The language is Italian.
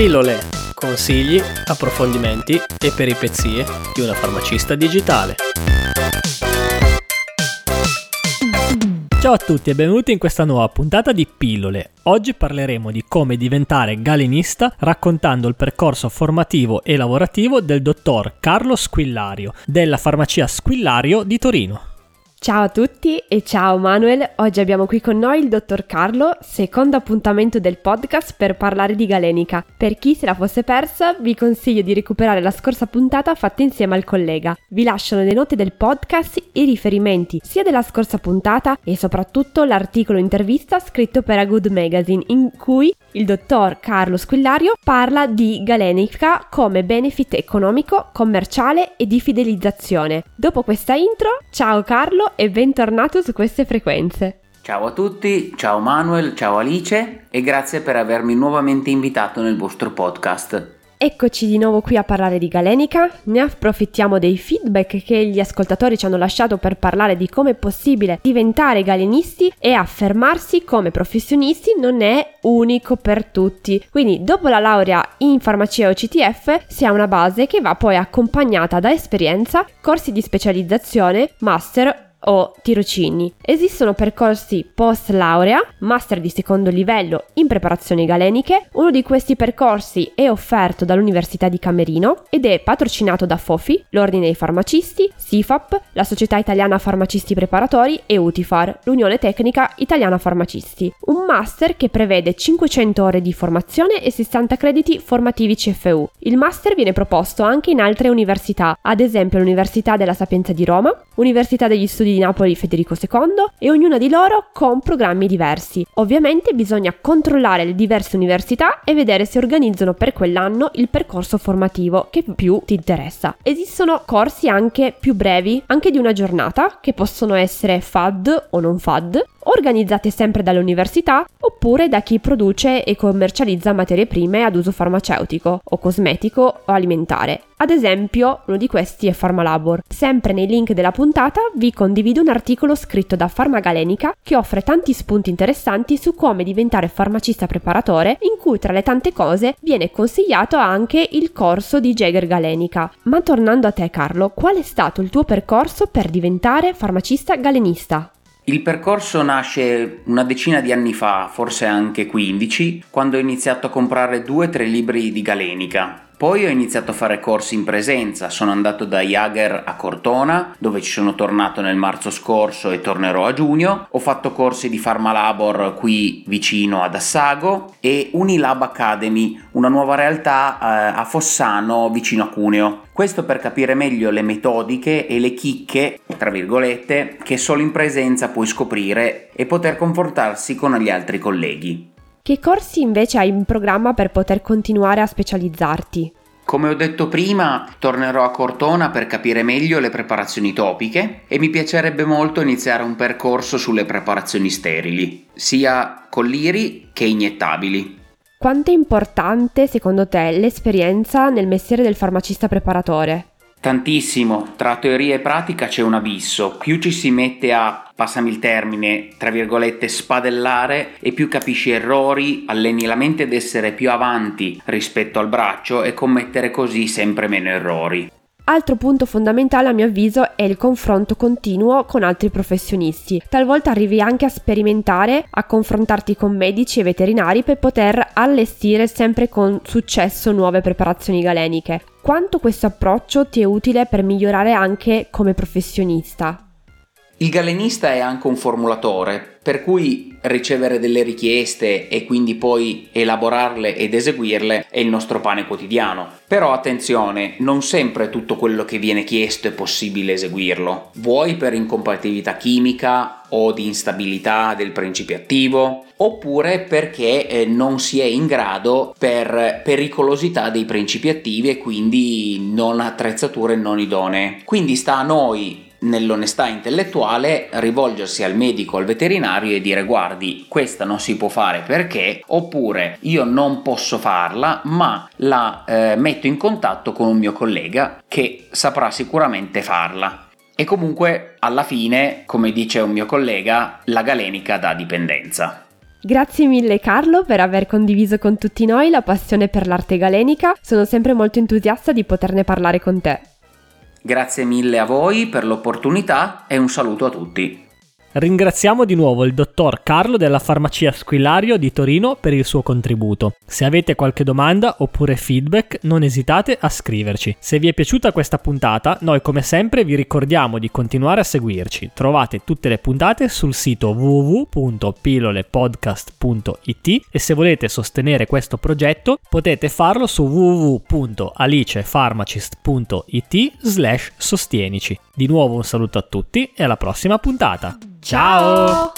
Pillole, consigli, approfondimenti e peripezie di una farmacista digitale. Ciao a tutti e benvenuti in questa nuova puntata di Pillole. Oggi parleremo di come diventare galenista raccontando il percorso formativo e lavorativo del dottor Carlo Squillario della farmacia Squillario di Torino. Ciao a tutti e ciao Manuel, oggi abbiamo qui con noi il dottor Carlo, secondo appuntamento del podcast per parlare di galenica. Per chi se la fosse persa, vi consiglio di recuperare la scorsa puntata fatta insieme al collega. Vi lascio nelle note del podcast i riferimenti sia della scorsa puntata e soprattutto l'articolo intervista scritto per A Good Magazine in cui il dottor Carlo Squillario parla di galenica come benefit economico, commerciale e di fidelizzazione. Dopo questa intro, ciao Carlo e bentornato su queste frequenze. Ciao a tutti, ciao Manuel, ciao Alice e grazie per avermi nuovamente invitato nel vostro podcast. Eccoci di nuovo qui a parlare di Galenica, ne approfittiamo dei feedback che gli ascoltatori ci hanno lasciato per parlare di come è possibile diventare galenisti e affermarsi come professionisti non è unico per tutti. Quindi dopo la laurea in farmacia o CTF si ha una base che va poi accompagnata da esperienza, corsi di specializzazione, master o tirocini. Esistono percorsi post laurea, master di secondo livello in preparazioni galeniche. Uno di questi percorsi è offerto dall'Università di Camerino ed è patrocinato da FOFI, l'Ordine dei Farmacisti, SIFAP, la Società Italiana Farmacisti Preparatori e UTIFAR, l'Unione Tecnica Italiana Farmacisti. Un master che prevede 500 ore di formazione e 60 crediti formativi CFU. Il master viene proposto anche in altre università, ad esempio l'Università della Sapienza di Roma, Università degli Studi di Napoli Federico II e ognuna di loro con programmi diversi. Ovviamente bisogna controllare le diverse università e vedere se organizzano per quell'anno il percorso formativo che più ti interessa. Esistono corsi anche più brevi, anche di una giornata, che possono essere FAD o non FAD, organizzate sempre dall'università oppure da chi produce e commercializza materie prime ad uso farmaceutico o cosmetico o alimentare. Ad esempio, uno di questi è Pharmalabor. Sempre nei link della puntata vi condivido un articolo scritto da Farmagalenica che offre tanti spunti interessanti su come diventare farmacista preparatore, in cui tra le tante cose viene consigliato anche il corso di Jäger Galenica. Ma tornando a te Carlo, qual è stato il tuo percorso per diventare farmacista galenista? Il percorso nasce una decina di anni fa, forse anche 15, quando ho iniziato a comprare due o tre libri di Galenica. Poi ho iniziato a fare corsi in presenza, sono andato da Jager a Cortona, dove ci sono tornato nel marzo scorso e tornerò a giugno. Ho fatto corsi di Pharmalabor qui vicino ad Assago e Unilab Academy, una nuova realtà eh, a Fossano vicino a Cuneo. Questo per capire meglio le metodiche e le chicche, tra virgolette, che solo in presenza puoi scoprire e poter confrontarsi con gli altri colleghi. Che corsi invece hai in programma per poter continuare a specializzarti? Come ho detto prima, tornerò a Cortona per capire meglio le preparazioni topiche e mi piacerebbe molto iniziare un percorso sulle preparazioni sterili, sia colliri che iniettabili. Quanto è importante secondo te l'esperienza nel mestiere del farmacista preparatore? Tantissimo, tra teoria e pratica c'è un abisso, più ci si mette a, passami il termine, tra virgolette, spadellare e più capisci errori, alleni la mente ad essere più avanti rispetto al braccio e commettere così sempre meno errori. Altro punto fondamentale a mio avviso è il confronto continuo con altri professionisti. Talvolta arrivi anche a sperimentare, a confrontarti con medici e veterinari per poter allestire sempre con successo nuove preparazioni galeniche. Quanto questo approccio ti è utile per migliorare anche come professionista? Il galenista è anche un formulatore, per cui ricevere delle richieste e quindi poi elaborarle ed eseguirle è il nostro pane quotidiano. Però attenzione, non sempre tutto quello che viene chiesto è possibile eseguirlo, vuoi per incompatibilità chimica o di instabilità del principio attivo, oppure perché eh, non si è in grado per pericolosità dei principi attivi e quindi non attrezzature non idonee. Quindi sta a noi nell'onestà intellettuale rivolgersi al medico, al veterinario e dire guardi questa non si può fare perché oppure io non posso farla ma la eh, metto in contatto con un mio collega che saprà sicuramente farla. E comunque alla fine, come dice un mio collega, la galenica dà dipendenza. Grazie mille Carlo per aver condiviso con tutti noi la passione per l'arte galenica, sono sempre molto entusiasta di poterne parlare con te. Grazie mille a voi per l'opportunità e un saluto a tutti. Ringraziamo di nuovo il dottor Carlo della Farmacia Squillario di Torino per il suo contributo. Se avete qualche domanda oppure feedback, non esitate a scriverci. Se vi è piaciuta questa puntata, noi come sempre vi ricordiamo di continuare a seguirci. Trovate tutte le puntate sul sito www.pillolepodcast.it e se volete sostenere questo progetto potete farlo su www.alicefarmacist.it slash sostienici. Di nuovo un saluto a tutti e alla prossima puntata. Ciao!